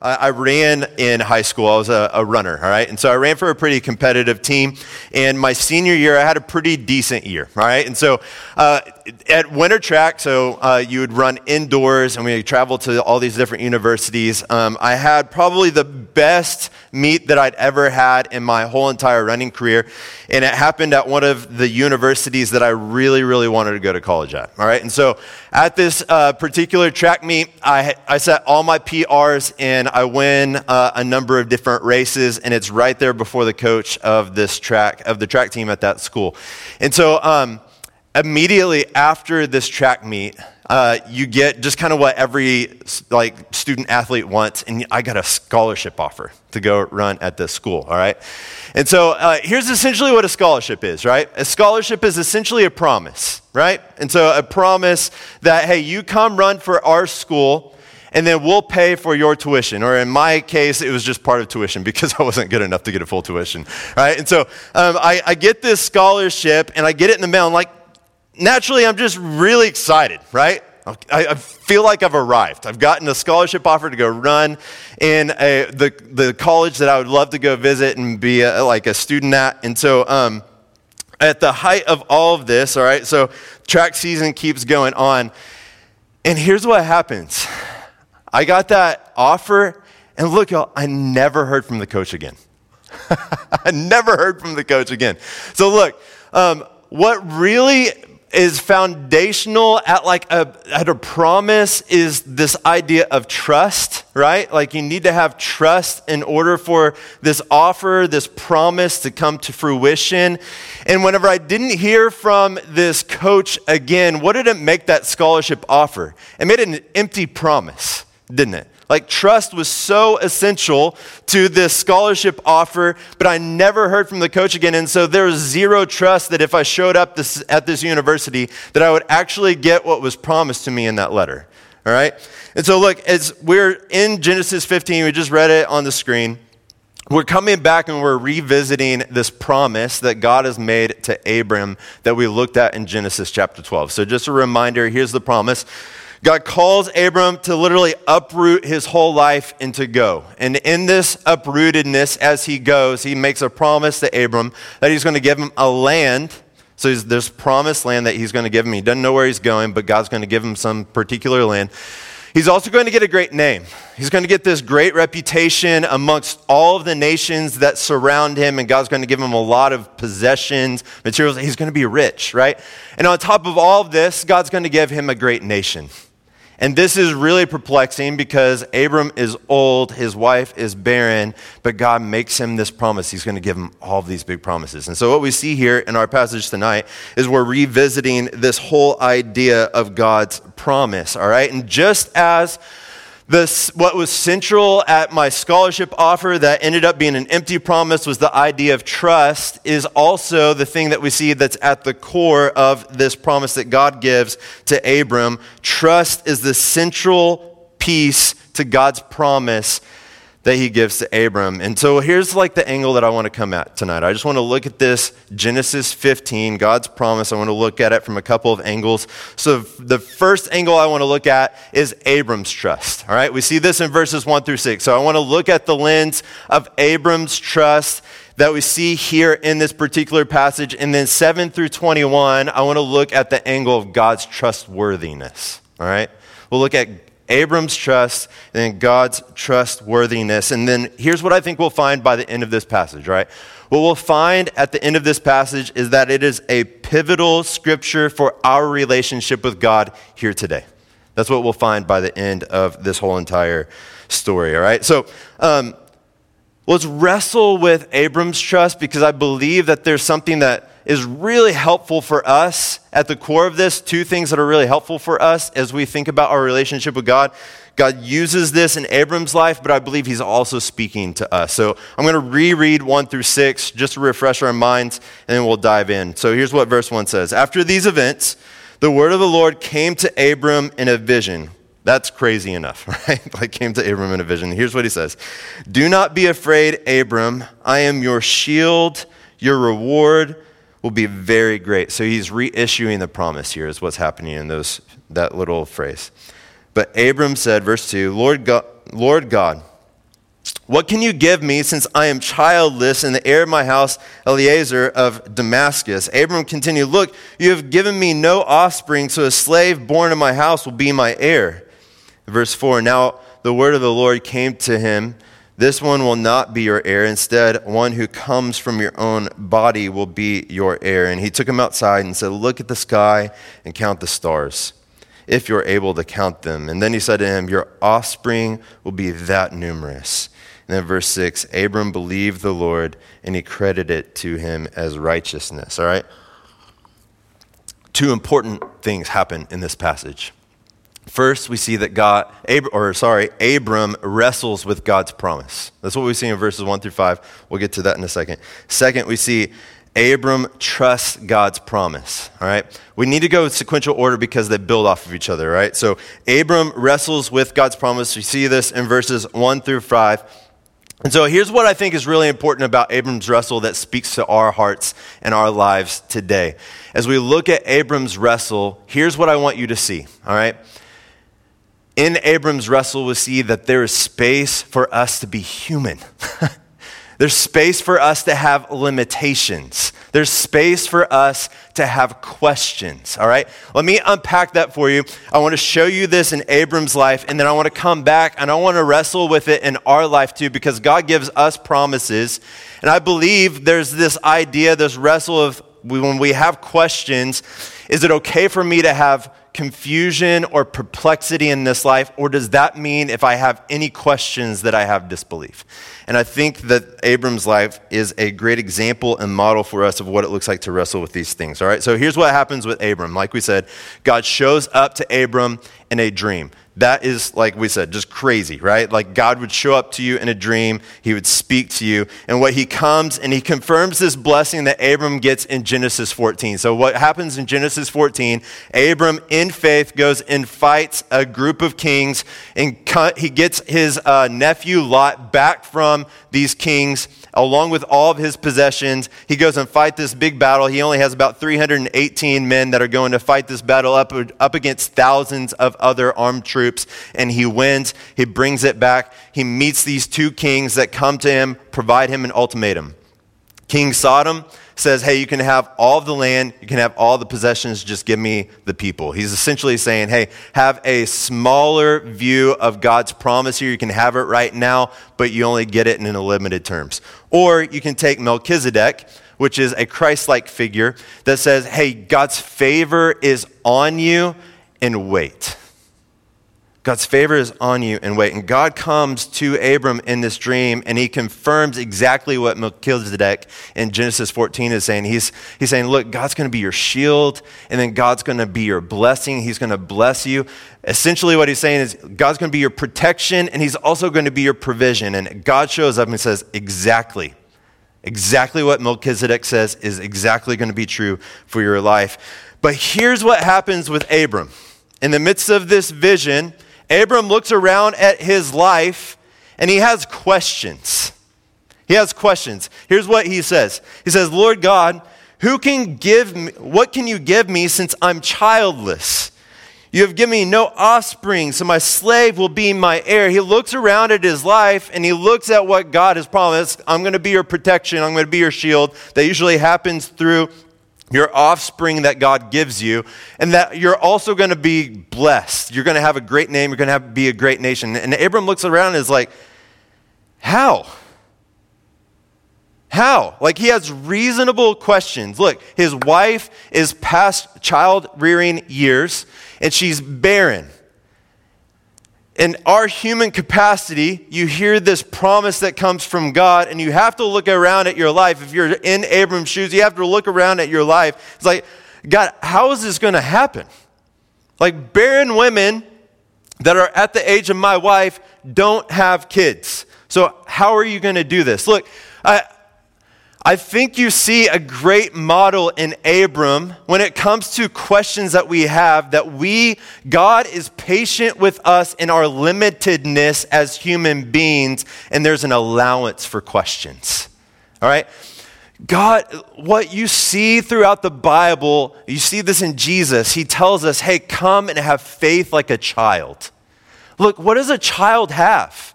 I, ran in high school. I was a, a, runner, all right? And so I ran for a pretty competitive team. And my senior year, I had a pretty decent year, all right? And so uh, at winter track, so uh, you would run indoors and we travel to all these different universities. Um, I had probably the best meet that I'd ever had in my whole entire running career. And it happened at one of the universities that I really, really wanted to go to college at, all right? And so at this uh, particular track meet, I, I set all my PRs and I win uh, a number of different races, and it's right there before the coach of this track, of the track team at that school. And so um, immediately after this track meet, uh, you get just kind of what every like student athlete wants, and I got a scholarship offer to go run at this school. All right, and so uh, here's essentially what a scholarship is. Right, a scholarship is essentially a promise. Right, and so a promise that hey, you come run for our school and then we'll pay for your tuition. Or in my case, it was just part of tuition because I wasn't good enough to get a full tuition, right? And so um, I, I, get this scholarship and I get it in the mail. And like, naturally, I'm just really excited, right? I, I feel like I've arrived. I've gotten a scholarship offer to go run in a, the, the college that I would love to go visit and be a, like a student at. And so, um, at the height of all of this, all right, so track season keeps going on. And here's what happens I got that offer, and look, y'all, I never heard from the coach again. I never heard from the coach again. So, look, um, what really is foundational at like a, at a promise is this idea of trust right? Like you need to have trust in order for this offer this promise to come to fruition. And whenever i didn't hear from this coach again what did it make that scholarship offer? It made an empty promise didn't it? Like, trust was so essential to this scholarship offer, but I never heard from the coach again. And so there was zero trust that if I showed up this, at this university, that I would actually get what was promised to me in that letter. All right? And so, look, as we're in Genesis 15, we just read it on the screen. We're coming back and we're revisiting this promise that God has made to Abram that we looked at in Genesis chapter 12. So, just a reminder here's the promise God calls Abram to literally uproot his whole life and to go. And in this uprootedness, as he goes, he makes a promise to Abram that he's going to give him a land. So there's promised land that he's going to give him. He doesn't know where he's going, but God's going to give him some particular land. He's also going to get a great name. He's going to get this great reputation amongst all of the nations that surround him, and God's going to give him a lot of possessions, materials. He's going to be rich, right? And on top of all of this, God's going to give him a great nation. And this is really perplexing because Abram is old, his wife is barren, but God makes him this promise. He's going to give him all of these big promises. And so, what we see here in our passage tonight is we're revisiting this whole idea of God's promise, all right? And just as what was central at my scholarship offer that ended up being an empty promise was the idea of trust, is also the thing that we see that's at the core of this promise that God gives to Abram. Trust is the central piece to God's promise that he gives to Abram. And so here's like the angle that I want to come at tonight. I just want to look at this Genesis 15, God's promise. I want to look at it from a couple of angles. So the first angle I want to look at is Abram's trust. All right, we see this in verses 1 through 6. So I want to look at the lens of Abram's trust that we see here in this particular passage. And then 7 through 21, I want to look at the angle of God's trustworthiness. All right? We'll look at Abram's trust and God's trustworthiness. And then here's what I think we'll find by the end of this passage, right? What we'll find at the end of this passage is that it is a pivotal scripture for our relationship with God here today. That's what we'll find by the end of this whole entire story, all right? So, um, let's wrestle with Abram's trust because I believe that there's something that is really helpful for us at the core of this. Two things that are really helpful for us as we think about our relationship with God. God uses this in Abram's life, but I believe he's also speaking to us. So I'm going to reread 1 through 6 just to refresh our minds, and then we'll dive in. So here's what verse 1 says After these events, the word of the Lord came to Abram in a vision. That's crazy enough, right? like came to Abram in a vision. Here's what he says Do not be afraid, Abram. I am your shield, your reward will be very great. So he's reissuing the promise here, is what's happening in those, that little phrase. But Abram said, verse 2 Lord God, Lord God, What can you give me since I am childless and the heir of my house, Eliezer of Damascus? Abram continued, Look, you have given me no offspring, so a slave born in my house will be my heir. Verse 4 Now the word of the Lord came to him This one will not be your heir. Instead, one who comes from your own body will be your heir. And he took him outside and said, Look at the sky and count the stars, if you're able to count them. And then he said to him, Your offspring will be that numerous. And then verse 6 Abram believed the Lord, and he credited it to him as righteousness. All right? Two important things happen in this passage. First, we see that God, or sorry, Abram wrestles with God's promise. That's what we see in verses 1 through 5. We'll get to that in a second. Second, we see Abram trusts God's promise. All right. We need to go in sequential order because they build off of each other, right? So Abram wrestles with God's promise. We see this in verses 1 through 5. And so here's what I think is really important about Abram's wrestle that speaks to our hearts and our lives today. As we look at Abram's wrestle, here's what I want you to see, all right? In Abram's wrestle, we see that there is space for us to be human. There's space for us to have limitations. There's space for us to have questions, all right? Let me unpack that for you. I want to show you this in Abram's life, and then I want to come back and I want to wrestle with it in our life too, because God gives us promises. And I believe there's this idea, this wrestle of when we have questions, is it okay for me to have confusion or perplexity in this life, or does that mean if I have any questions that I have disbelief? And I think that Abram's life is a great example and model for us of what it looks like to wrestle with these things. All right, so here's what happens with Abram. Like we said, God shows up to Abram in a dream that is, like we said, just crazy, right? Like God would show up to you in a dream, He would speak to you, and what He comes and He confirms this blessing that Abram gets in Genesis 14. So, what happens in Genesis 14? Abram, in faith, goes and fights a group of kings, and he gets his uh, nephew Lot back from these kings along with all of his possessions. He goes and fight this big battle. He only has about 318 men that are going to fight this battle up, up against thousands of other armed troops, and he wins. He brings it back. He meets these two kings that come to him, provide him an ultimatum. King Sodom says, Hey, you can have all the land, you can have all the possessions, just give me the people. He's essentially saying, Hey, have a smaller view of God's promise here. You can have it right now, but you only get it in a limited terms. Or you can take Melchizedek, which is a Christ like figure that says, Hey, God's favor is on you and wait. God's favor is on you and wait. And God comes to Abram in this dream and he confirms exactly what Melchizedek in Genesis 14 is saying. He's, he's saying, Look, God's going to be your shield and then God's going to be your blessing. He's going to bless you. Essentially, what he's saying is God's going to be your protection and he's also going to be your provision. And God shows up and says, Exactly. Exactly what Melchizedek says is exactly going to be true for your life. But here's what happens with Abram. In the midst of this vision, Abram looks around at his life and he has questions. He has questions. Here's what he says He says, Lord God, who can give me, what can you give me since I'm childless? You have given me no offspring, so my slave will be my heir. He looks around at his life and he looks at what God has promised. I'm going to be your protection. I'm going to be your shield. That usually happens through your offspring that God gives you, and that you're also going to be blessed. You're going to have a great name. You're going to have, be a great nation. And Abram looks around and is like, How? How? Like he has reasonable questions. Look, his wife is past child rearing years, and she's barren in our human capacity, you hear this promise that comes from God, and you have to look around at your life. If you're in Abram's shoes, you have to look around at your life. It's like, God, how is this going to happen? Like, barren women that are at the age of my wife don't have kids. So, how are you going to do this? Look, I, I think you see a great model in Abram when it comes to questions that we have that we, God is patient with us in our limitedness as human beings, and there's an allowance for questions. All right? God, what you see throughout the Bible, you see this in Jesus. He tells us, hey, come and have faith like a child. Look, what does a child have?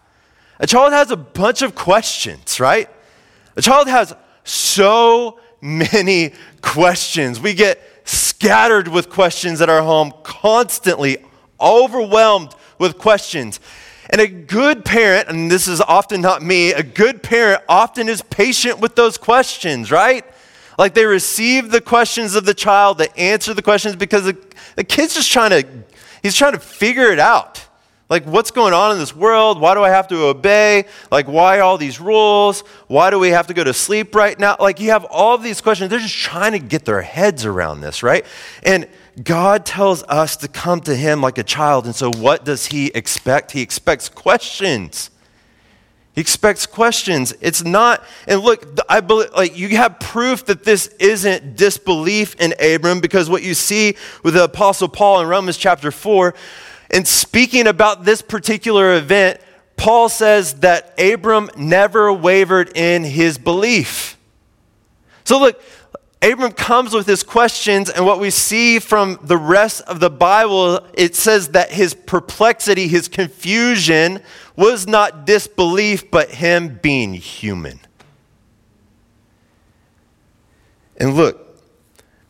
A child has a bunch of questions, right? A child has so many questions. We get scattered with questions at our home, constantly overwhelmed with questions. And a good parent, and this is often not me, a good parent often is patient with those questions, right? Like they receive the questions of the child, they answer the questions because the, the kid's just trying to, he's trying to figure it out. Like, what's going on in this world? Why do I have to obey? Like, why all these rules? Why do we have to go to sleep right now? Like, you have all these questions. They're just trying to get their heads around this, right? And God tells us to come to Him like a child. And so, what does He expect? He expects questions. He expects questions. It's not, and look, I believe, like you have proof that this isn't disbelief in Abram because what you see with the Apostle Paul in Romans chapter 4, and speaking about this particular event, Paul says that Abram never wavered in his belief. So look, Abram comes with his questions, and what we see from the rest of the Bible, it says that his perplexity, his confusion, was not disbelief, but him being human. And look,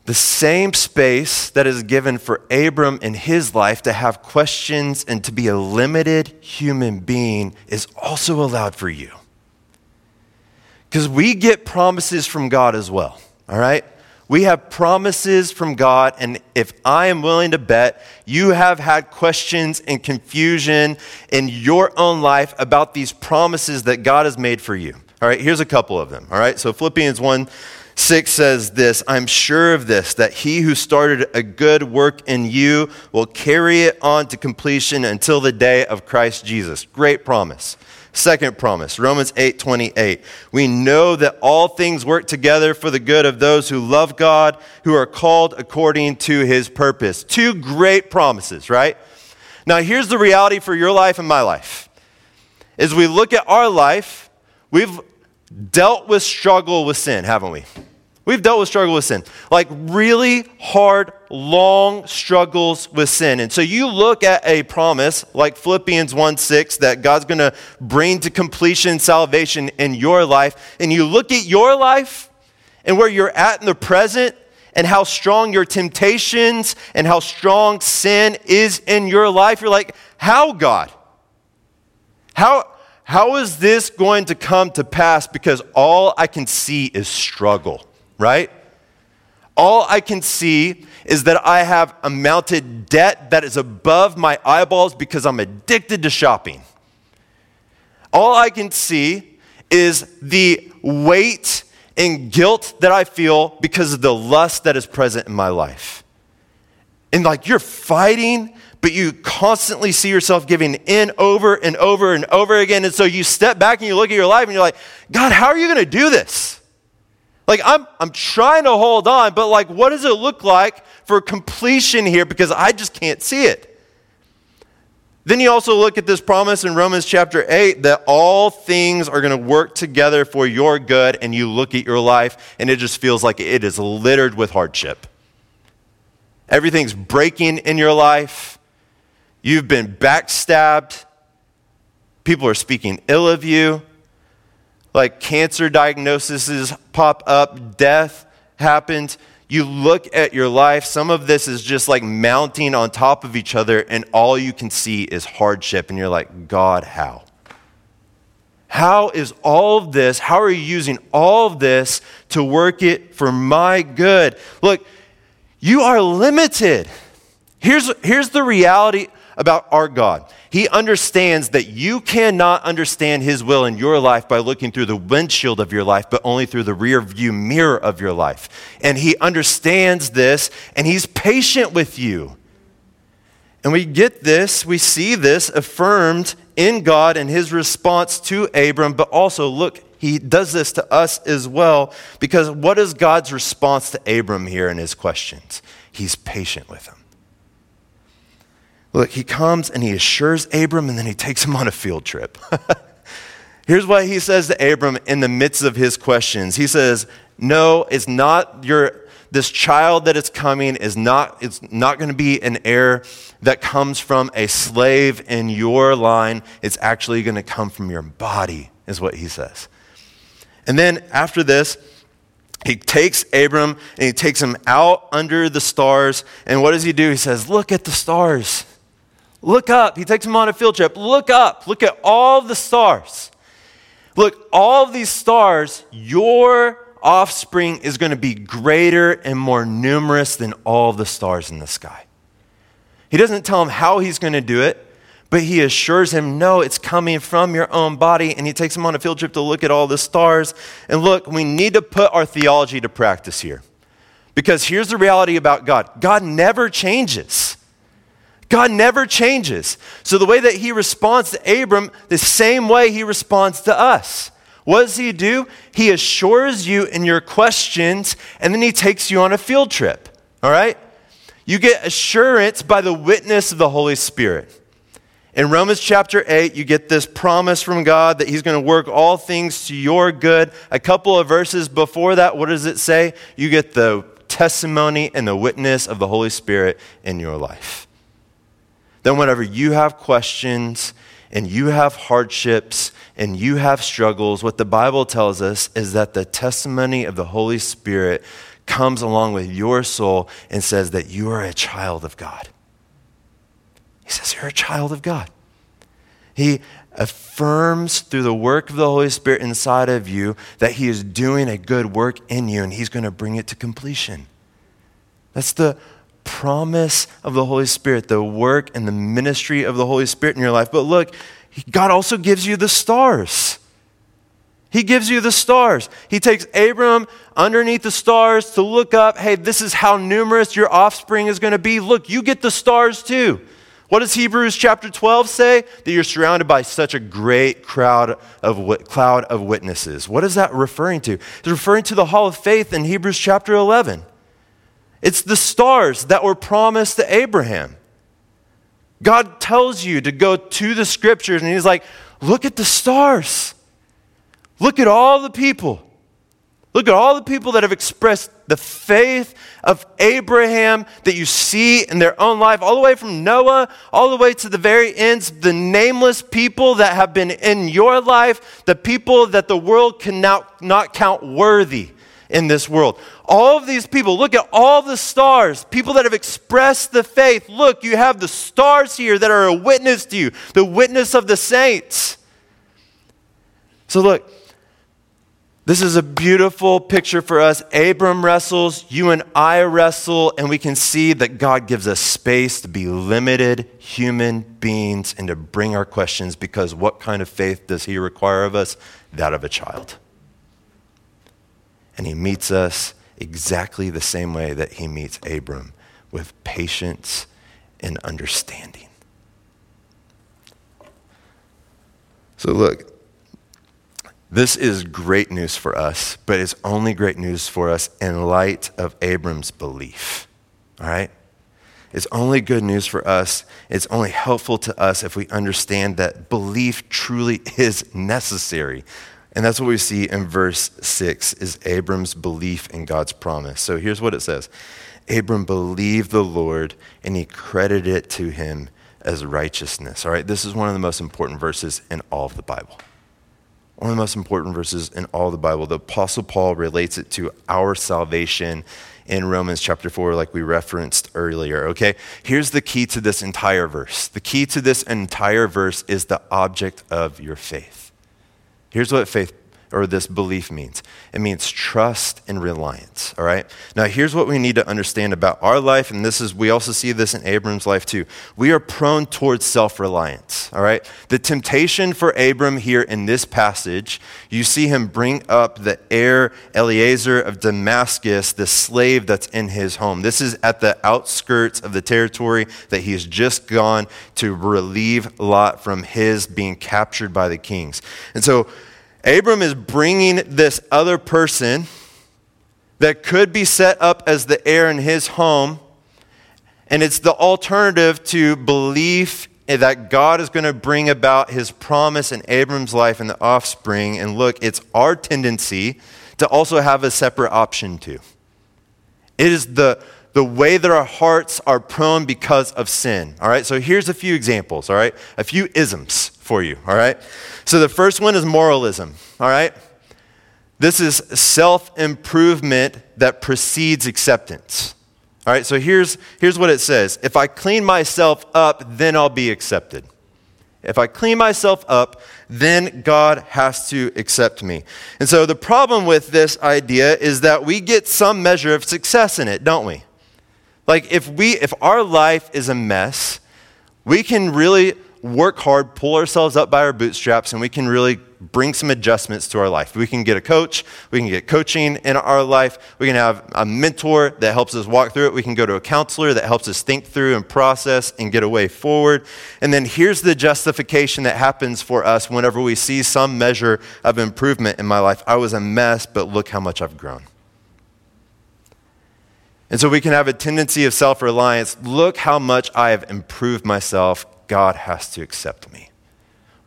the same space that is given for Abram in his life to have questions and to be a limited human being is also allowed for you. Because we get promises from God as well. All right? We have promises from God, and if I am willing to bet, you have had questions and confusion in your own life about these promises that God has made for you. All right, here's a couple of them. All right, so Philippians 1 6 says this I'm sure of this, that he who started a good work in you will carry it on to completion until the day of Christ Jesus. Great promise. Second promise, Romans 8 28. We know that all things work together for the good of those who love God, who are called according to his purpose. Two great promises, right? Now, here's the reality for your life and my life. As we look at our life, we've dealt with struggle with sin, haven't we? We've dealt with struggle with sin, like really hard, long struggles with sin. And so you look at a promise like Philippians 1 6 that God's going to bring to completion salvation in your life, and you look at your life and where you're at in the present and how strong your temptations and how strong sin is in your life. You're like, how, God? How, how is this going to come to pass? Because all I can see is struggle right? All I can see is that I have a mounted debt that is above my eyeballs because I'm addicted to shopping. All I can see is the weight and guilt that I feel because of the lust that is present in my life. And like you're fighting, but you constantly see yourself giving in over and over and over again. And so you step back and you look at your life and you're like, God, how are you going to do this? Like, I'm, I'm trying to hold on, but like, what does it look like for completion here? Because I just can't see it. Then you also look at this promise in Romans chapter 8 that all things are going to work together for your good, and you look at your life and it just feels like it is littered with hardship. Everything's breaking in your life. You've been backstabbed. People are speaking ill of you like cancer diagnoses pop up, death happens. You look at your life, some of this is just like mounting on top of each other, and all you can see is hardship. And you're like, God, how? How is all of this, how are you using all of this to work it for my good? Look, you are limited. Here's, here's the reality about our God. He understands that you cannot understand His will in your life by looking through the windshield of your life, but only through the rear view mirror of your life. And He understands this, and He's patient with you. And we get this, we see this affirmed in God and His response to Abram, but also look, He does this to us as well, because what is God's response to Abram here in His questions? He's patient with him. Look, he comes and he assures Abram and then he takes him on a field trip. Here's what he says to Abram in the midst of his questions. He says, No, it's not your this child that is coming is not, it's not going to be an heir that comes from a slave in your line. It's actually going to come from your body, is what he says. And then after this, he takes Abram and he takes him out under the stars. And what does he do? He says, Look at the stars. Look up. He takes him on a field trip. Look up. Look at all the stars. Look, all these stars, your offspring is going to be greater and more numerous than all the stars in the sky. He doesn't tell him how he's going to do it, but he assures him, no, it's coming from your own body. And he takes him on a field trip to look at all the stars. And look, we need to put our theology to practice here. Because here's the reality about God God never changes. God never changes. So the way that he responds to Abram, the same way he responds to us. What does he do? He assures you in your questions, and then he takes you on a field trip. All right? You get assurance by the witness of the Holy Spirit. In Romans chapter 8, you get this promise from God that He's going to work all things to your good. A couple of verses before that, what does it say? You get the testimony and the witness of the Holy Spirit in your life. Then, whenever you have questions and you have hardships and you have struggles, what the Bible tells us is that the testimony of the Holy Spirit comes along with your soul and says that you are a child of God. He says, You're a child of God. He affirms through the work of the Holy Spirit inside of you that He is doing a good work in you and He's going to bring it to completion. That's the promise of the Holy Spirit, the work and the ministry of the Holy Spirit in your life. But look, God also gives you the stars. He gives you the stars. He takes Abram underneath the stars to look up hey, this is how numerous your offspring is going to be. Look, you get the stars too. What does Hebrews chapter 12 say? That you're surrounded by such a great crowd of cloud of witnesses. What is that referring to? It's referring to the hall of faith in Hebrews chapter 11. It's the stars that were promised to Abraham. God tells you to go to the scriptures and he's like, "Look at the stars. Look at all the people Look at all the people that have expressed the faith of Abraham that you see in their own life, all the way from Noah, all the way to the very ends, the nameless people that have been in your life, the people that the world cannot not count worthy in this world. All of these people, look at all the stars, people that have expressed the faith. Look, you have the stars here that are a witness to you, the witness of the saints. So, look, this is a beautiful picture for us. Abram wrestles, you and I wrestle, and we can see that God gives us space to be limited human beings and to bring our questions because what kind of faith does He require of us? That of a child. And He meets us exactly the same way that He meets Abram with patience and understanding. So, look, this is great news for us, but it's only great news for us in light of Abram's belief. All right? It's only good news for us. It's only helpful to us if we understand that belief truly is necessary. And that's what we see in verse 6 is Abram's belief in God's promise. So here's what it says. Abram believed the Lord and he credited it to him as righteousness. All right? This is one of the most important verses in all of the Bible one of the most important verses in all of the Bible. The Apostle Paul relates it to our salvation in Romans chapter 4, like we referenced earlier. Okay? Here's the key to this entire verse the key to this entire verse is the object of your faith. Here's what faith or this belief means. It means trust and reliance all right? Now here's what we need to understand about our life and this is we also see this in abram's life too. We are prone towards self-reliance all right? The temptation for abram here in this passage you see him bring up the heir eliezer of damascus the slave that's in his home. This is at the outskirts of the territory that he has just gone to relieve lot from his being captured by the kings. And so Abram is bringing this other person that could be set up as the heir in his home, and it's the alternative to belief that God is going to bring about his promise in Abram's life and the offspring. And look, it's our tendency to also have a separate option too. It is the, the way that our hearts are prone because of sin. All right, so here's a few examples, all right? A few isms for you, all right? So the first one is moralism, all right? This is self improvement that precedes acceptance. All right, so here's, here's what it says If I clean myself up, then I'll be accepted. If I clean myself up, then God has to accept me. And so the problem with this idea is that we get some measure of success in it, don't we? Like if we if our life is a mess, we can really work hard, pull ourselves up by our bootstraps, and we can really bring some adjustments to our life. We can get a coach, we can get coaching in our life, we can have a mentor that helps us walk through it, we can go to a counselor that helps us think through and process and get a way forward. And then here's the justification that happens for us whenever we see some measure of improvement in my life. I was a mess, but look how much I've grown. And so we can have a tendency of self reliance. Look how much I have improved myself. God has to accept me.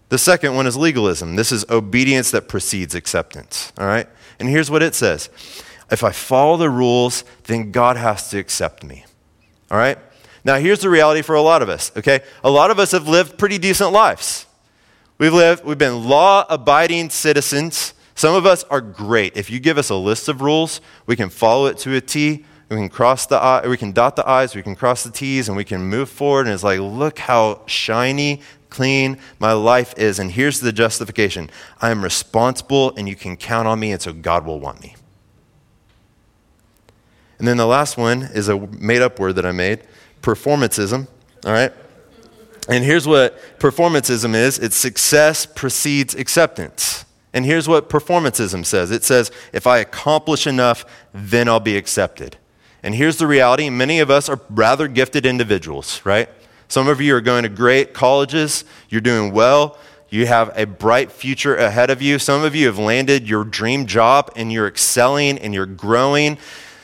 The second one is legalism. This is obedience that precedes acceptance. All right? And here's what it says If I follow the rules, then God has to accept me. All right? Now, here's the reality for a lot of us, okay? A lot of us have lived pretty decent lives. We've lived, we've been law abiding citizens. Some of us are great. If you give us a list of rules, we can follow it to a T. We can cross the I, we can dot the I's, we can cross the T's, and we can move forward. And it's like, look how shiny, clean my life is. And here's the justification I am responsible, and you can count on me, and so God will want me. And then the last one is a made up word that I made performanceism. All right? And here's what performanceism is it's success precedes acceptance. And here's what performanceism says it says, if I accomplish enough, then I'll be accepted. And here's the reality many of us are rather gifted individuals, right? Some of you are going to great colleges, you're doing well, you have a bright future ahead of you. Some of you have landed your dream job and you're excelling and you're growing.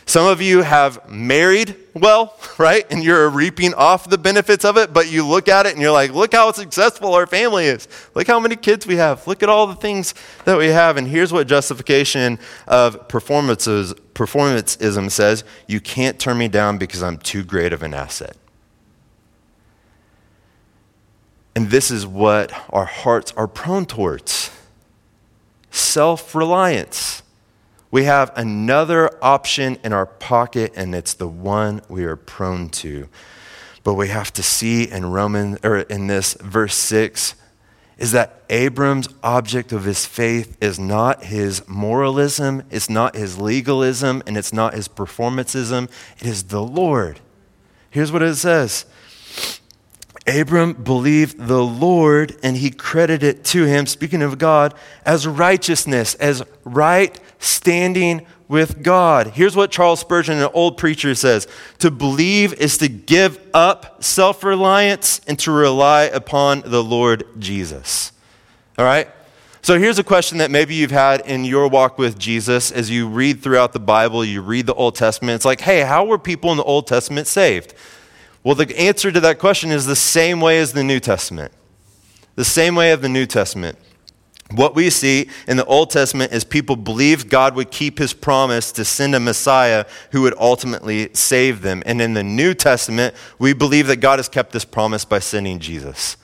Some of you have married well, right? And you're reaping off the benefits of it, but you look at it and you're like, look how successful our family is. Look how many kids we have. Look at all the things that we have. And here's what justification of performances, performanceism says you can't turn me down because I'm too great of an asset. And this is what our hearts are prone towards self reliance we have another option in our pocket, and it's the one we are prone to. But we have to see in Roman or in this verse 6 is that Abram's object of his faith is not his moralism, it's not his legalism, and it's not his performanceism. It is the Lord. Here's what it says Abram believed the Lord and he credited it to him, speaking of God, as righteousness, as right standing with God. Here's what Charles Spurgeon, an old preacher, says To believe is to give up self reliance and to rely upon the Lord Jesus. All right? So here's a question that maybe you've had in your walk with Jesus as you read throughout the Bible, you read the Old Testament. It's like, hey, how were people in the Old Testament saved? Well, the answer to that question is the same way as the New Testament. The same way of the New Testament. What we see in the Old Testament is people believed God would keep his promise to send a Messiah who would ultimately save them. And in the New Testament, we believe that God has kept this promise by sending Jesus.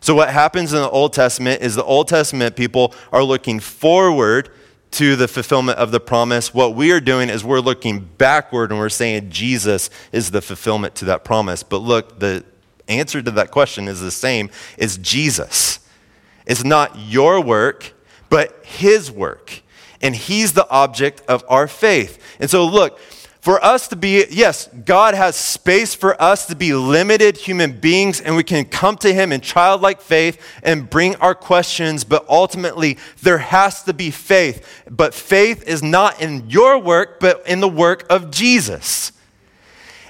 So, what happens in the Old Testament is the Old Testament people are looking forward to the fulfillment of the promise. What we are doing is we're looking backward and we're saying Jesus is the fulfillment to that promise. But look, the answer to that question is the same is Jesus. It's not your work, but his work. And he's the object of our faith. And so look, for us to be, yes, God has space for us to be limited human beings, and we can come to Him in childlike faith and bring our questions, but ultimately, there has to be faith. But faith is not in your work, but in the work of Jesus.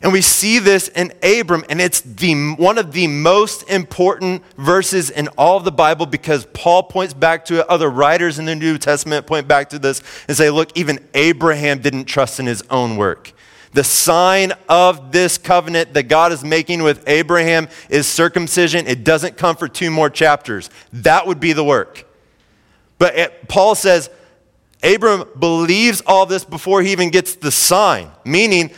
And we see this in Abram, and it's the, one of the most important verses in all of the Bible because Paul points back to it. Other writers in the New Testament point back to this and say, look, even Abraham didn't trust in his own work. The sign of this covenant that God is making with Abraham is circumcision. It doesn't come for two more chapters. That would be the work. But it, Paul says, Abram believes all this before he even gets the sign, meaning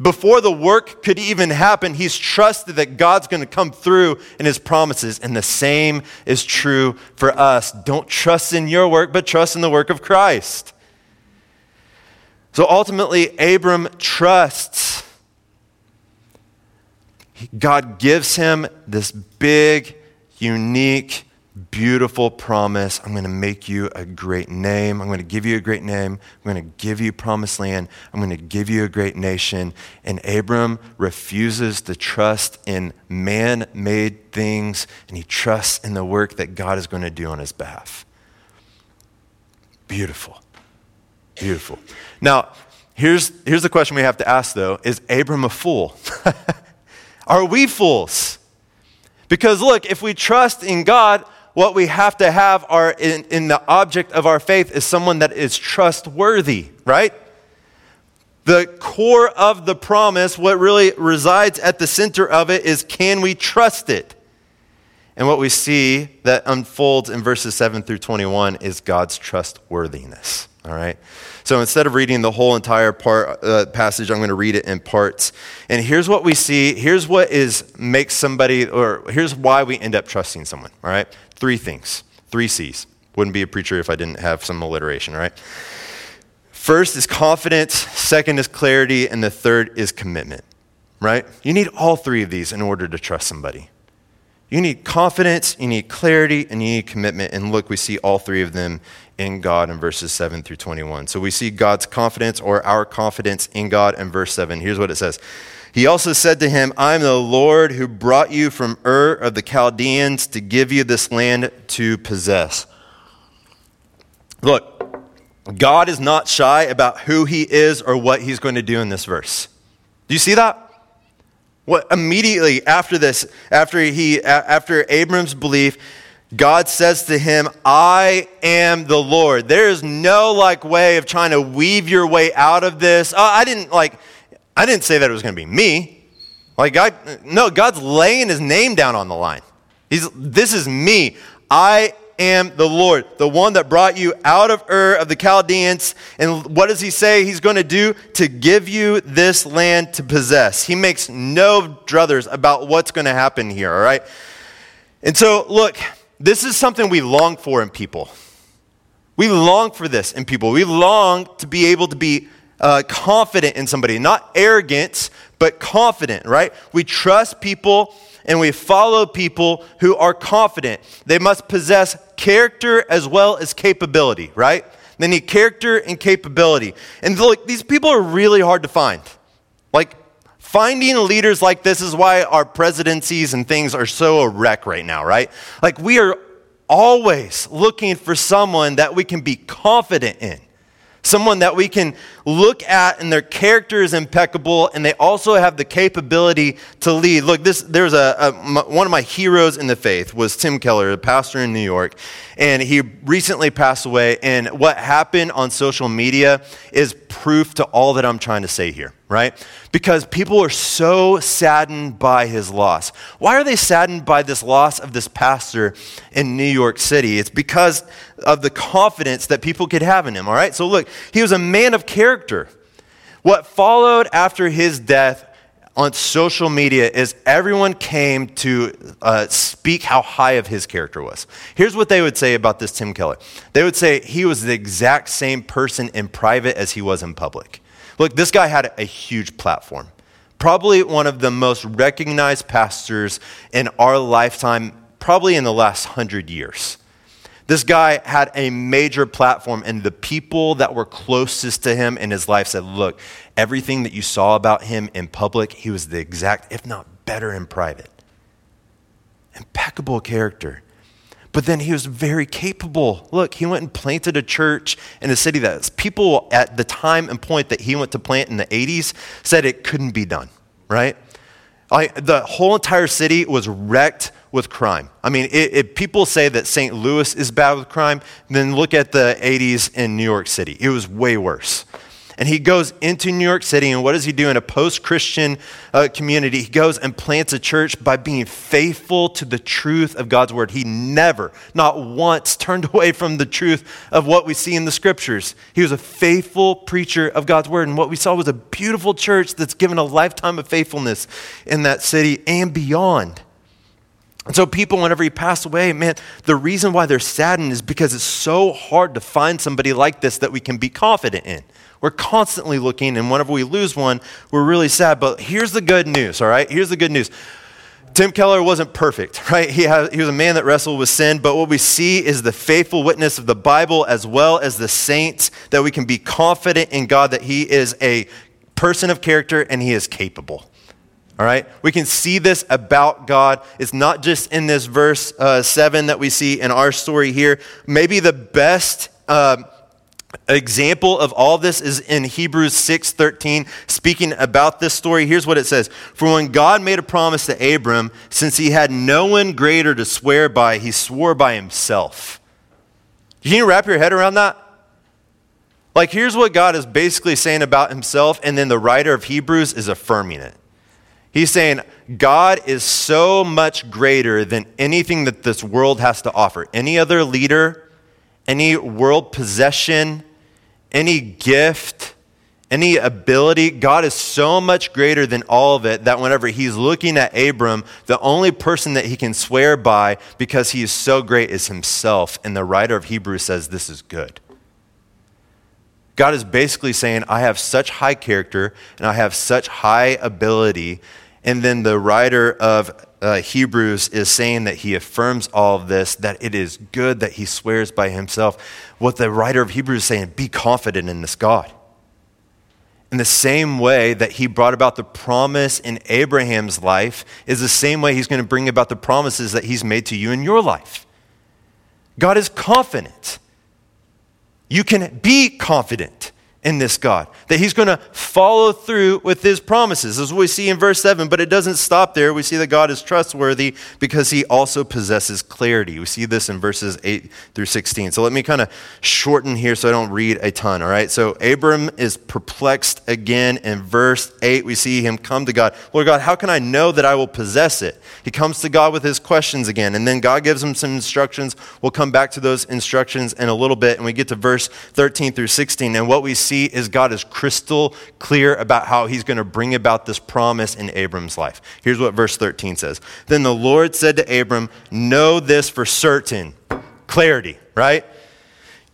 before the work could even happen, he's trusted that God's going to come through in his promises. And the same is true for us. Don't trust in your work, but trust in the work of Christ. So ultimately, Abram trusts. God gives him this big, unique, beautiful promise. I'm going to make you a great name. I'm going to give you a great name. I'm going to give you promised land. I'm going to give you a great nation. And Abram refuses to trust in man made things, and he trusts in the work that God is going to do on his behalf. Beautiful. Beautiful. Now, here's, here's the question we have to ask, though Is Abram a fool? Are we fools? Because look, if we trust in God, what we have to have are in, in the object of our faith is someone that is trustworthy, right? The core of the promise, what really resides at the center of it, is can we trust it? And what we see that unfolds in verses 7 through 21 is God's trustworthiness. All right? So instead of reading the whole entire part, uh, passage, I'm going to read it in parts. And here's what we see. Here's what is makes somebody, or here's why we end up trusting someone. All right? Three things, three C's. Wouldn't be a preacher if I didn't have some alliteration, right? First is confidence, second is clarity, and the third is commitment, right? You need all three of these in order to trust somebody. You need confidence, you need clarity, and you need commitment. And look, we see all three of them in God in verses 7 through 21. So we see God's confidence or our confidence in God in verse 7. Here's what it says he also said to him, I am the Lord who brought you from Ur of the Chaldeans to give you this land to possess. Look, God is not shy about who he is or what he's going to do in this verse. Do you see that? What immediately after this, after he after Abram's belief, God says to him, I am the Lord. There is no like way of trying to weave your way out of this. Oh, I didn't like I didn't say that it was going to be me. Like God, no, God's laying his name down on the line. He's, this is me. I am the Lord, the one that brought you out of Ur of the Chaldeans. And what does he say he's going to do? To give you this land to possess. He makes no druthers about what's going to happen here, all right? And so, look, this is something we long for in people. We long for this in people. We long to be able to be uh, confident in somebody, not arrogant, but confident, right? We trust people and we follow people who are confident. They must possess character as well as capability, right? They need character and capability. And look, these people are really hard to find. Like, finding leaders like this is why our presidencies and things are so a wreck right now, right? Like, we are always looking for someone that we can be confident in. Someone that we can look at and their character is impeccable and they also have the capability to lead. Look this there's a, one of my heroes in the faith was tim keller a pastor in new york and he recently passed away. And what happened on social media is proof to all that i'm trying to say here right because people are so saddened by his loss. Why are they saddened by this loss of this pastor in New York City? It's because of the confidence that people could have in him, all right? So look, he was a man of character. What followed after his death on social media is everyone came to uh, speak how high of his character was. Here's what they would say about this Tim Keller they would say he was the exact same person in private as he was in public. Look, this guy had a huge platform. Probably one of the most recognized pastors in our lifetime, probably in the last hundred years. This guy had a major platform, and the people that were closest to him in his life said, Look, everything that you saw about him in public, he was the exact, if not better, in private. Impeccable character. But then he was very capable. Look, he went and planted a church in a city that people at the time and point that he went to plant in the 80s said it couldn't be done, right? The whole entire city was wrecked with crime. I mean, if people say that St. Louis is bad with crime, then look at the 80s in New York City. It was way worse. And he goes into New York City, and what does he do in a post Christian uh, community? He goes and plants a church by being faithful to the truth of God's word. He never, not once, turned away from the truth of what we see in the scriptures. He was a faithful preacher of God's word. And what we saw was a beautiful church that's given a lifetime of faithfulness in that city and beyond. And so, people, whenever he passed away, man, the reason why they're saddened is because it's so hard to find somebody like this that we can be confident in. We're constantly looking, and whenever we lose one, we're really sad. But here's the good news, all right? Here's the good news. Tim Keller wasn't perfect, right? He, he was a man that wrestled with sin, but what we see is the faithful witness of the Bible as well as the saints that we can be confident in God that he is a person of character and he is capable. All right? We can see this about God. It's not just in this verse uh, 7 that we see in our story here. Maybe the best. Uh, example of all this is in Hebrews 6:13 speaking about this story here's what it says for when God made a promise to Abram since he had no one greater to swear by he swore by himself Can you wrap your head around that like here's what God is basically saying about himself and then the writer of Hebrews is affirming it He's saying God is so much greater than anything that this world has to offer. Any other leader, any world possession, any gift, any ability, God is so much greater than all of it that whenever he's looking at Abram, the only person that he can swear by because he is so great is himself. And the writer of Hebrews says this is good. God is basically saying, I have such high character and I have such high ability and then the writer of uh, Hebrews is saying that he affirms all of this, that it is good that he swears by himself. What the writer of Hebrews is saying, be confident in this God. In the same way that he brought about the promise in Abraham's life, is the same way he's going to bring about the promises that he's made to you in your life. God is confident. You can be confident in this God, that he's going to follow through with his promises. As we see in verse 7, but it doesn't stop there. We see that God is trustworthy because he also possesses clarity. We see this in verses 8 through 16. So let me kind of shorten here so I don't read a ton, all right? So Abram is perplexed again. In verse 8, we see him come to God. Lord God, how can I know that I will possess it? He comes to God with his questions again, and then God gives him some instructions. We'll come back to those instructions in a little bit, and we get to verse 13 through 16. And what we see see is God is crystal clear about how he's going to bring about this promise in Abram's life. Here's what verse 13 says Then the Lord said to Abram, Know this for certain. Clarity, right?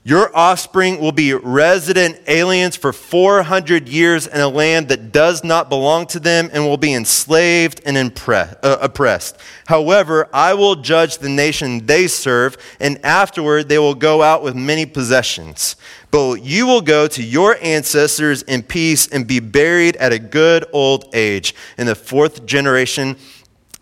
Your offspring will be resident aliens for 400 years in a land that does not belong to them and will be enslaved and impre- uh, oppressed. However, I will judge the nation they serve, and afterward they will go out with many possessions. But you will go to your ancestors in peace and be buried at a good old age. In the fourth generation,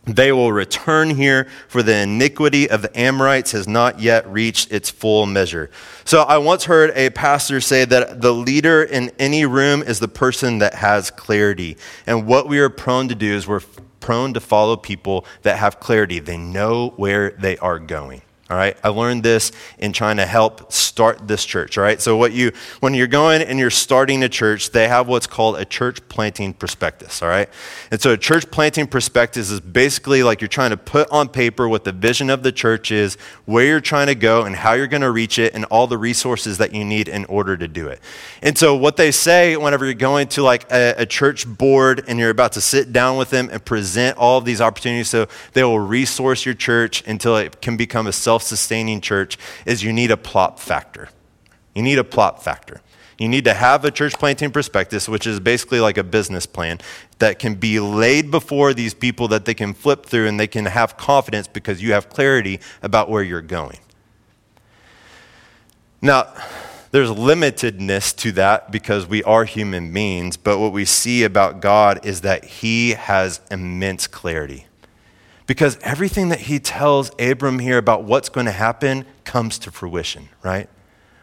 they will return here, for the iniquity of the Amorites has not yet reached its full measure. So, I once heard a pastor say that the leader in any room is the person that has clarity. And what we are prone to do is we're prone to follow people that have clarity. They know where they are going. All right, I learned this in trying to help start this church. All right, so what you when you're going and you're starting a church, they have what's called a church planting prospectus. All right, and so a church planting prospectus is basically like you're trying to put on paper what the vision of the church is, where you're trying to go, and how you're going to reach it, and all the resources that you need in order to do it. And so what they say whenever you're going to like a, a church board and you're about to sit down with them and present all of these opportunities, so they will resource your church until it can become a self self sustaining church is you need a plop factor. You need a plop factor. You need to have a church planting prospectus, which is basically like a business plan that can be laid before these people that they can flip through and they can have confidence because you have clarity about where you're going. Now, there's limitedness to that because we are human beings, but what we see about God is that He has immense clarity because everything that he tells Abram here about what's going to happen comes to fruition, right?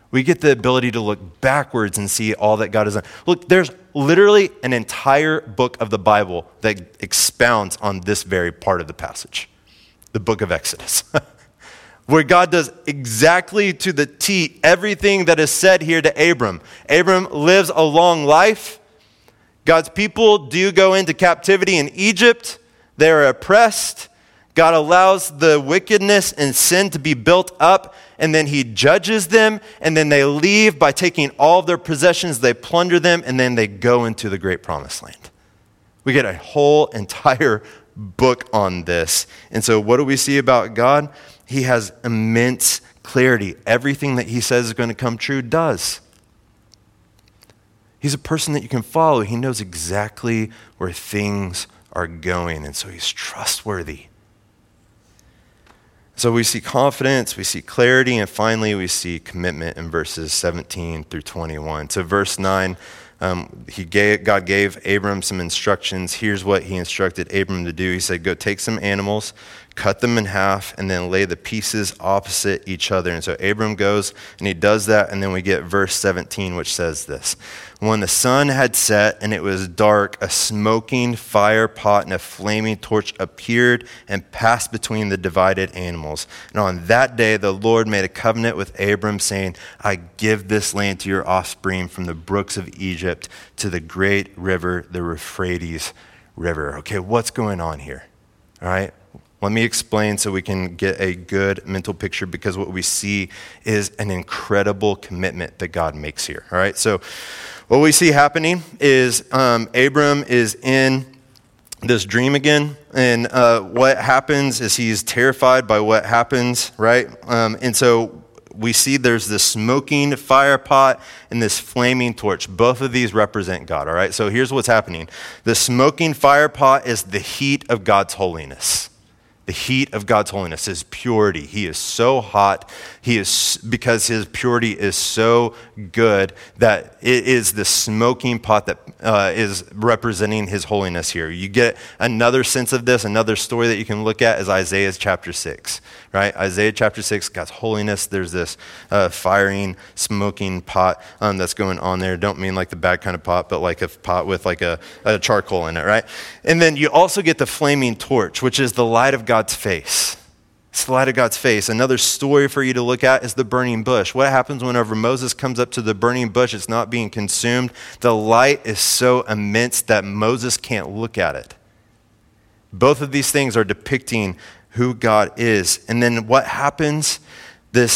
We get the ability to look backwards and see all that God has done. Look, there's literally an entire book of the Bible that expounds on this very part of the passage the book of Exodus. where God does exactly to the T everything that is said here to Abram. Abram lives a long life. God's people do go into captivity in Egypt, they are oppressed. God allows the wickedness and sin to be built up, and then He judges them, and then they leave by taking all of their possessions, they plunder them, and then they go into the great promised land. We get a whole entire book on this. And so, what do we see about God? He has immense clarity. Everything that He says is going to come true does. He's a person that you can follow. He knows exactly where things are going, and so He's trustworthy. So we see confidence, we see clarity, and finally we see commitment in verses 17 through 21. So, verse 9, um, he gave, God gave Abram some instructions. Here's what he instructed Abram to do. He said, Go take some animals, cut them in half, and then lay the pieces opposite each other. And so Abram goes and he does that. And then we get verse 17, which says this When the sun had set and it was dark, a smoking fire pot and a flaming torch appeared and passed between the divided animals. And on that day, the Lord made a covenant with Abram, saying, I give this land to your offspring from the brooks of Egypt to the great river, the Euphrates River. Okay, what's going on here? All right, let me explain so we can get a good mental picture because what we see is an incredible commitment that God makes here. All right, so what we see happening is um, Abram is in this dream again, and uh, what happens is he's terrified by what happens, right? Um, and so we see there's this smoking fire pot and this flaming torch. Both of these represent God, all right? So here's what's happening the smoking fire pot is the heat of God's holiness the heat of God's holiness, his purity. He is so hot. He is because his purity is so good that it is the smoking pot that uh, is representing his holiness here. You get another sense of this, another story that you can look at is Isaiah chapter 6, right? Isaiah chapter 6, God's holiness. There's this uh, firing, smoking pot um, that's going on there. Don't mean like the bad kind of pot, but like a pot with like a, a charcoal in it, right? And then you also get the flaming torch, which is the light of God's face. It's the light of God's face. Another story for you to look at is the burning bush. What happens whenever Moses comes up to the burning bush? It's not being consumed. The light is so immense that Moses can't look at it. Both of these things are depicting who God is. And then what happens? This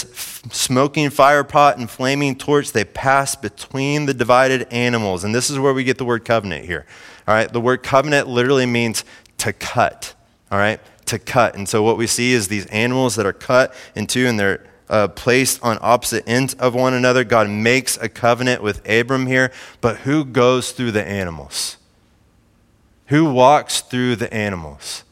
smoking fire pot and flaming torch, they pass between the divided animals. And this is where we get the word covenant here. All right, the word covenant literally means to cut. All right, to cut. And so what we see is these animals that are cut in two and they're uh, placed on opposite ends of one another. God makes a covenant with Abram here, but who goes through the animals? Who walks through the animals?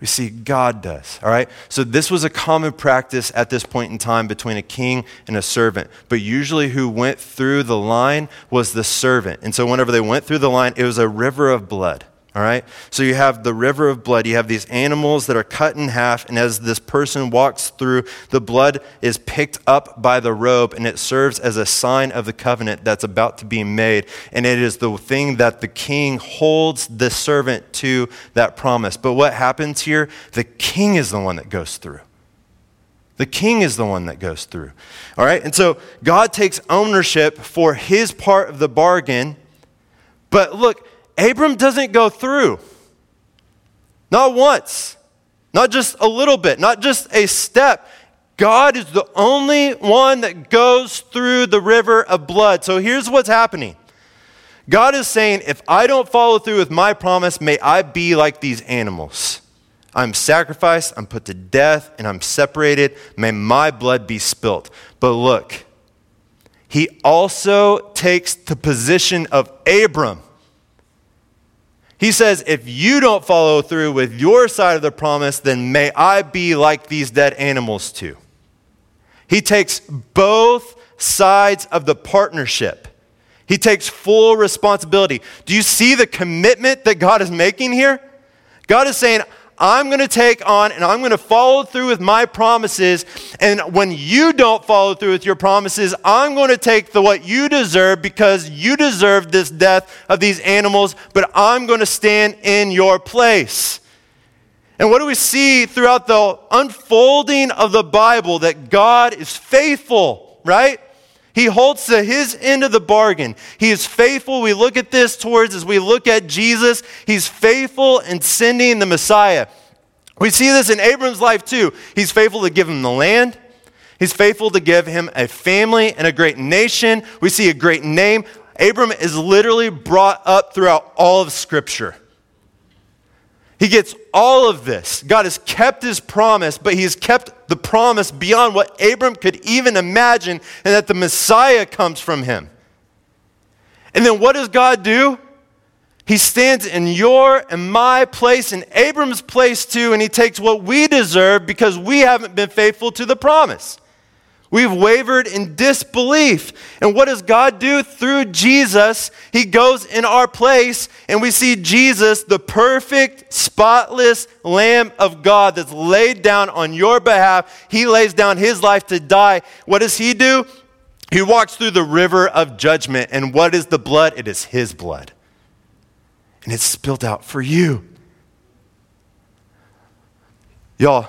We see God does, all right? So this was a common practice at this point in time between a king and a servant. But usually who went through the line was the servant. And so whenever they went through the line, it was a river of blood. All right? So you have the river of blood. You have these animals that are cut in half. And as this person walks through, the blood is picked up by the robe and it serves as a sign of the covenant that's about to be made. And it is the thing that the king holds the servant to that promise. But what happens here? The king is the one that goes through. The king is the one that goes through. All right? And so God takes ownership for his part of the bargain. But look, Abram doesn't go through. Not once, not just a little bit, not just a step. God is the only one that goes through the river of blood. So here's what's happening God is saying, if I don't follow through with my promise, may I be like these animals. I'm sacrificed, I'm put to death, and I'm separated. May my blood be spilt. But look, he also takes the position of Abram. He says, If you don't follow through with your side of the promise, then may I be like these dead animals too. He takes both sides of the partnership. He takes full responsibility. Do you see the commitment that God is making here? God is saying, I'm going to take on and I'm going to follow through with my promises. And when you don't follow through with your promises, I'm going to take the what you deserve because you deserve this death of these animals, but I'm going to stand in your place. And what do we see throughout the unfolding of the Bible? That God is faithful, right? He holds to his end of the bargain. He is faithful. We look at this towards as we look at Jesus. He's faithful in sending the Messiah. We see this in Abram's life too. He's faithful to give him the land. He's faithful to give him a family and a great nation. We see a great name. Abram is literally brought up throughout all of Scripture. He gets all of this. God has kept his promise, but he has kept the promise beyond what Abram could even imagine, and that the Messiah comes from him. And then what does God do? He stands in your and my place, in Abram's place too, and he takes what we deserve because we haven't been faithful to the promise. We've wavered in disbelief. And what does God do? Through Jesus, He goes in our place, and we see Jesus, the perfect, spotless Lamb of God that's laid down on your behalf. He lays down His life to die. What does He do? He walks through the river of judgment. And what is the blood? It is His blood. And it's spilled out for you. Y'all,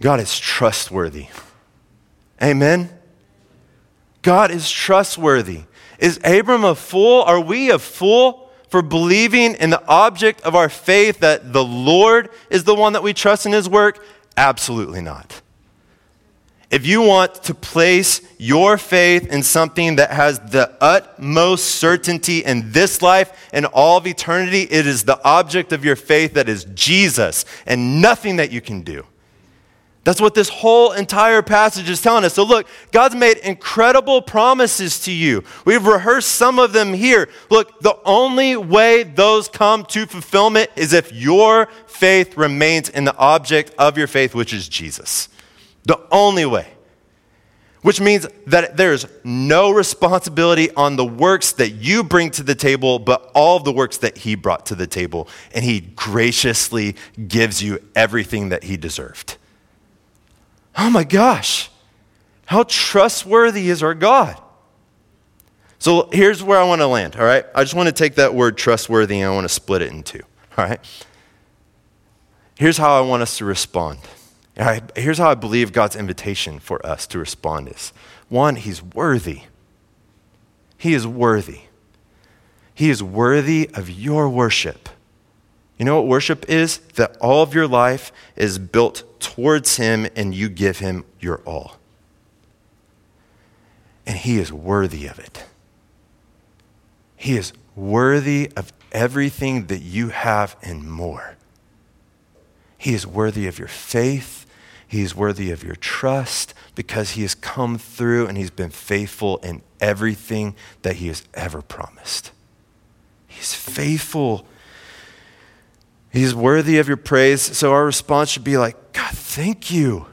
God is trustworthy. Amen. God is trustworthy. Is Abram a fool? Are we a fool for believing in the object of our faith that the Lord is the one that we trust in his work? Absolutely not. If you want to place your faith in something that has the utmost certainty in this life and all of eternity, it is the object of your faith that is Jesus and nothing that you can do. That's what this whole entire passage is telling us. So, look, God's made incredible promises to you. We've rehearsed some of them here. Look, the only way those come to fulfillment is if your faith remains in the object of your faith, which is Jesus. The only way. Which means that there's no responsibility on the works that you bring to the table, but all of the works that He brought to the table. And He graciously gives you everything that He deserved. Oh my gosh, how trustworthy is our God? So here's where I want to land, all right? I just want to take that word trustworthy and I want to split it in two, all right? Here's how I want us to respond. All right, here's how I believe God's invitation for us to respond is one, He's worthy. He is worthy. He is worthy of your worship. You know what worship is? That all of your life is built towards Him and you give Him your all. And He is worthy of it. He is worthy of everything that you have and more. He is worthy of your faith. He is worthy of your trust because He has come through and He's been faithful in everything that He has ever promised. He's faithful He's worthy of your praise. So our response should be like, God, thank you.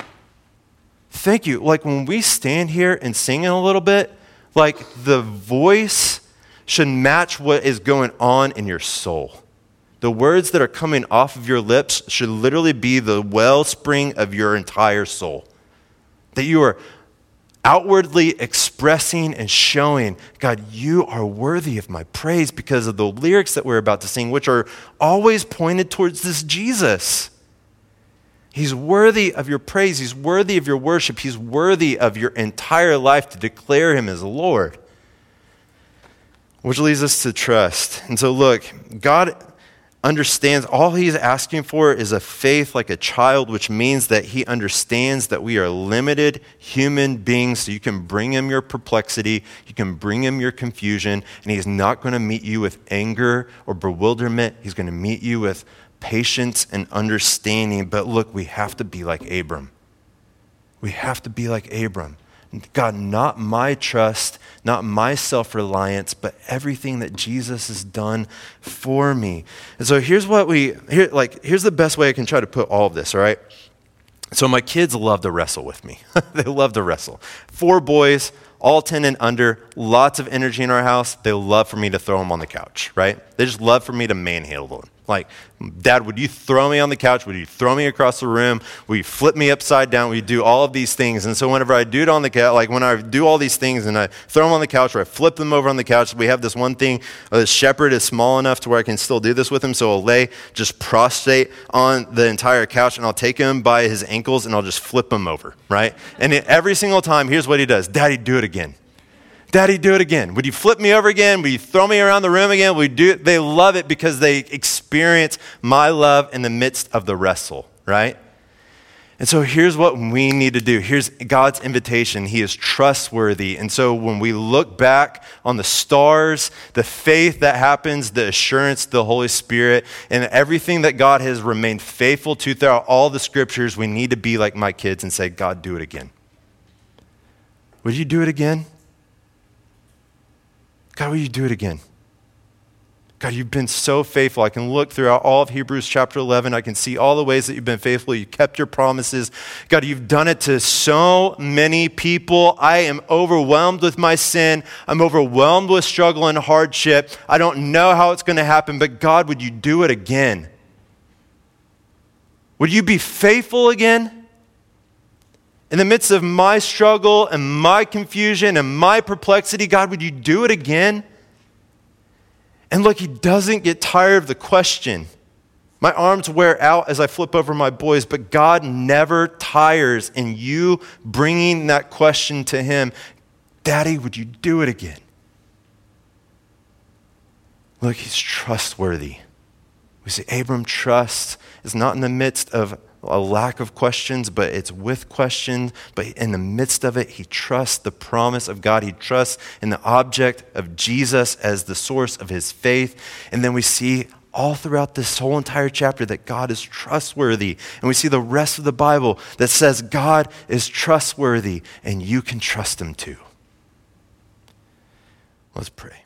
Thank you. Like when we stand here and sing in a little bit, like the voice should match what is going on in your soul. The words that are coming off of your lips should literally be the wellspring of your entire soul. That you are outwardly expressing and showing, God, you are worthy of my praise because of the lyrics that we're about to sing, which are always pointed towards this Jesus. He's worthy of your praise. He's worthy of your worship. He's worthy of your entire life to declare him as Lord. Which leads us to trust. And so, look, God understands all he's asking for is a faith like a child, which means that he understands that we are limited human beings. So you can bring him your perplexity, you can bring him your confusion, and he's not going to meet you with anger or bewilderment. He's going to meet you with patience and understanding. But look, we have to be like Abram. We have to be like Abram. God, not my trust, not my self reliance, but everything that Jesus has done for me. And so here's what we, here, like, here's the best way I can try to put all of this, all right? So my kids love to wrestle with me. they love to wrestle. Four boys, all 10 and under, lots of energy in our house. They love for me to throw them on the couch, right? They just love for me to manhandle them. Like, Dad, would you throw me on the couch? Would you throw me across the room? Would you flip me upside down? Would you do all of these things? And so, whenever I do it on the couch, like when I do all these things and I throw them on the couch or I flip them over on the couch, we have this one thing uh, the shepherd is small enough to where I can still do this with him. So, I'll lay just prostrate on the entire couch and I'll take him by his ankles and I'll just flip him over, right? And every single time, here's what he does Daddy, do it again. Daddy, do it again. Would you flip me over again? Would you throw me around the room again? Would you do it? They love it because they experience my love in the midst of the wrestle, right? And so here's what we need to do. Here's God's invitation. He is trustworthy. And so when we look back on the stars, the faith that happens, the assurance, the Holy Spirit, and everything that God has remained faithful to throughout all the scriptures, we need to be like my kids and say, God, do it again. Would you do it again? God, will you do it again? God, you've been so faithful. I can look throughout all of Hebrews chapter 11. I can see all the ways that you've been faithful. You kept your promises. God, you've done it to so many people. I am overwhelmed with my sin. I'm overwhelmed with struggle and hardship. I don't know how it's going to happen, but God, would you do it again? Would you be faithful again? In the midst of my struggle and my confusion and my perplexity, God, would you do it again? And look, he doesn't get tired of the question. My arms wear out as I flip over my boys, but God never tires in you bringing that question to him Daddy, would you do it again? Look, he's trustworthy. We say, Abram, trust is not in the midst of a lack of questions, but it's with questions. But in the midst of it, he trusts the promise of God. He trusts in the object of Jesus as the source of his faith. And then we see all throughout this whole entire chapter that God is trustworthy. And we see the rest of the Bible that says God is trustworthy and you can trust him too. Let's pray.